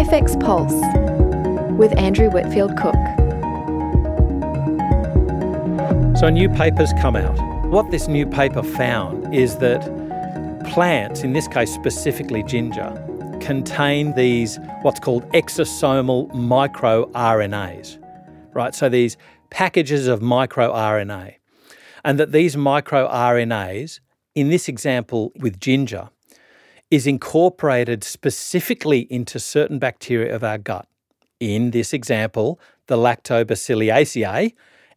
FX Pulse with Andrew Whitfield Cook. So, a new paper's come out. What this new paper found is that plants, in this case specifically ginger, contain these what's called exosomal microRNAs, right? So, these packages of microRNA. And that these microRNAs, in this example with ginger, is incorporated specifically into certain bacteria of our gut. In this example, the Lactobacillaceae,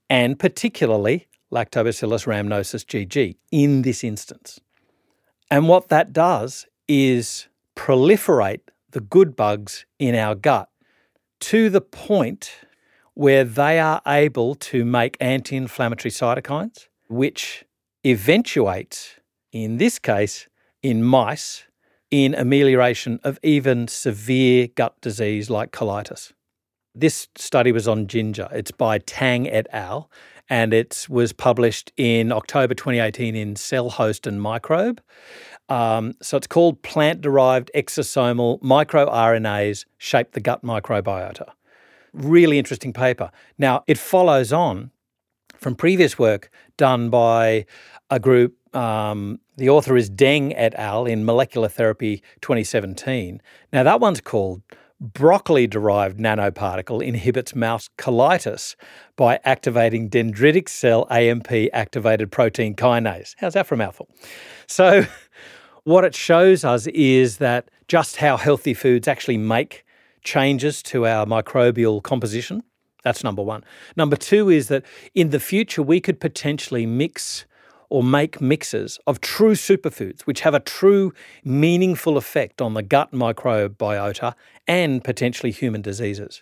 and particularly Lactobacillus rhamnosus GG in this instance. And what that does is proliferate the good bugs in our gut to the point where they are able to make anti inflammatory cytokines, which eventuates, in this case, in mice, in amelioration of even severe gut disease like colitis. This study was on ginger. It's by Teng et al. and it was published in October 2018 in Cell Host and Microbe. Um, so it's called Plant Derived Exosomal MicroRNAs Shape the Gut Microbiota. Really interesting paper. Now, it follows on from previous work done by a group um, the author is Deng et al. in Molecular Therapy 2017. Now, that one's called Broccoli derived nanoparticle inhibits mouse colitis by activating dendritic cell AMP activated protein kinase. How's that for a mouthful? So, what it shows us is that just how healthy foods actually make changes to our microbial composition. That's number one. Number two is that in the future, we could potentially mix or make mixes of true superfoods, which have a true meaningful effect on the gut microbiota and potentially human diseases.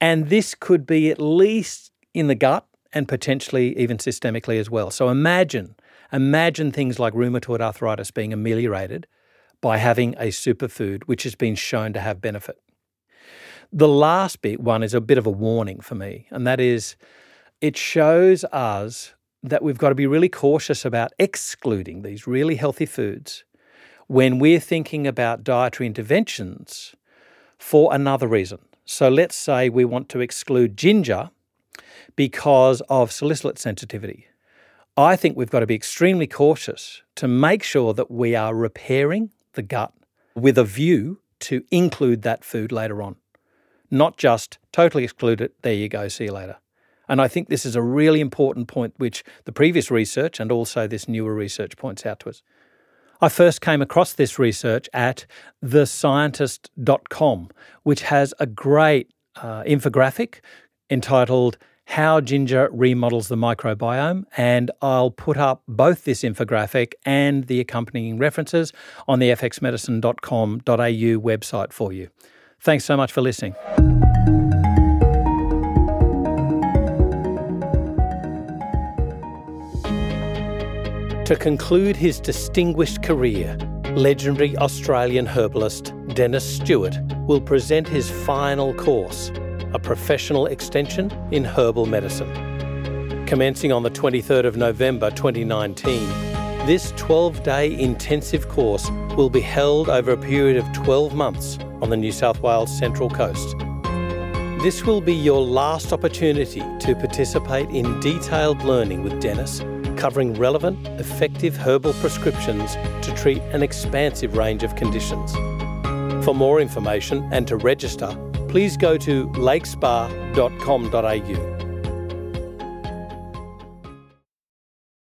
And this could be at least in the gut and potentially even systemically as well. So imagine, imagine things like rheumatoid arthritis being ameliorated by having a superfood which has been shown to have benefit. The last bit one is a bit of a warning for me, and that is it shows us that we've got to be really cautious about excluding these really healthy foods when we're thinking about dietary interventions for another reason. So let's say we want to exclude ginger because of salicylate sensitivity. I think we've got to be extremely cautious to make sure that we are repairing the gut with a view to include that food later on, not just totally exclude it, there you go, see you later. And I think this is a really important point which the previous research and also this newer research points out to us. I first came across this research at thescientist.com, which has a great uh, infographic entitled How Ginger Remodels the Microbiome. And I'll put up both this infographic and the accompanying references on the fxmedicine.com.au website for you. Thanks so much for listening. To conclude his distinguished career, legendary Australian herbalist Dennis Stewart will present his final course, a professional extension in herbal medicine. Commencing on the 23rd of November 2019, this 12 day intensive course will be held over a period of 12 months on the New South Wales Central Coast. This will be your last opportunity to participate in detailed learning with Dennis covering relevant, effective herbal prescriptions to treat an expansive range of conditions. For more information and to register, please go to lakespa.com.au.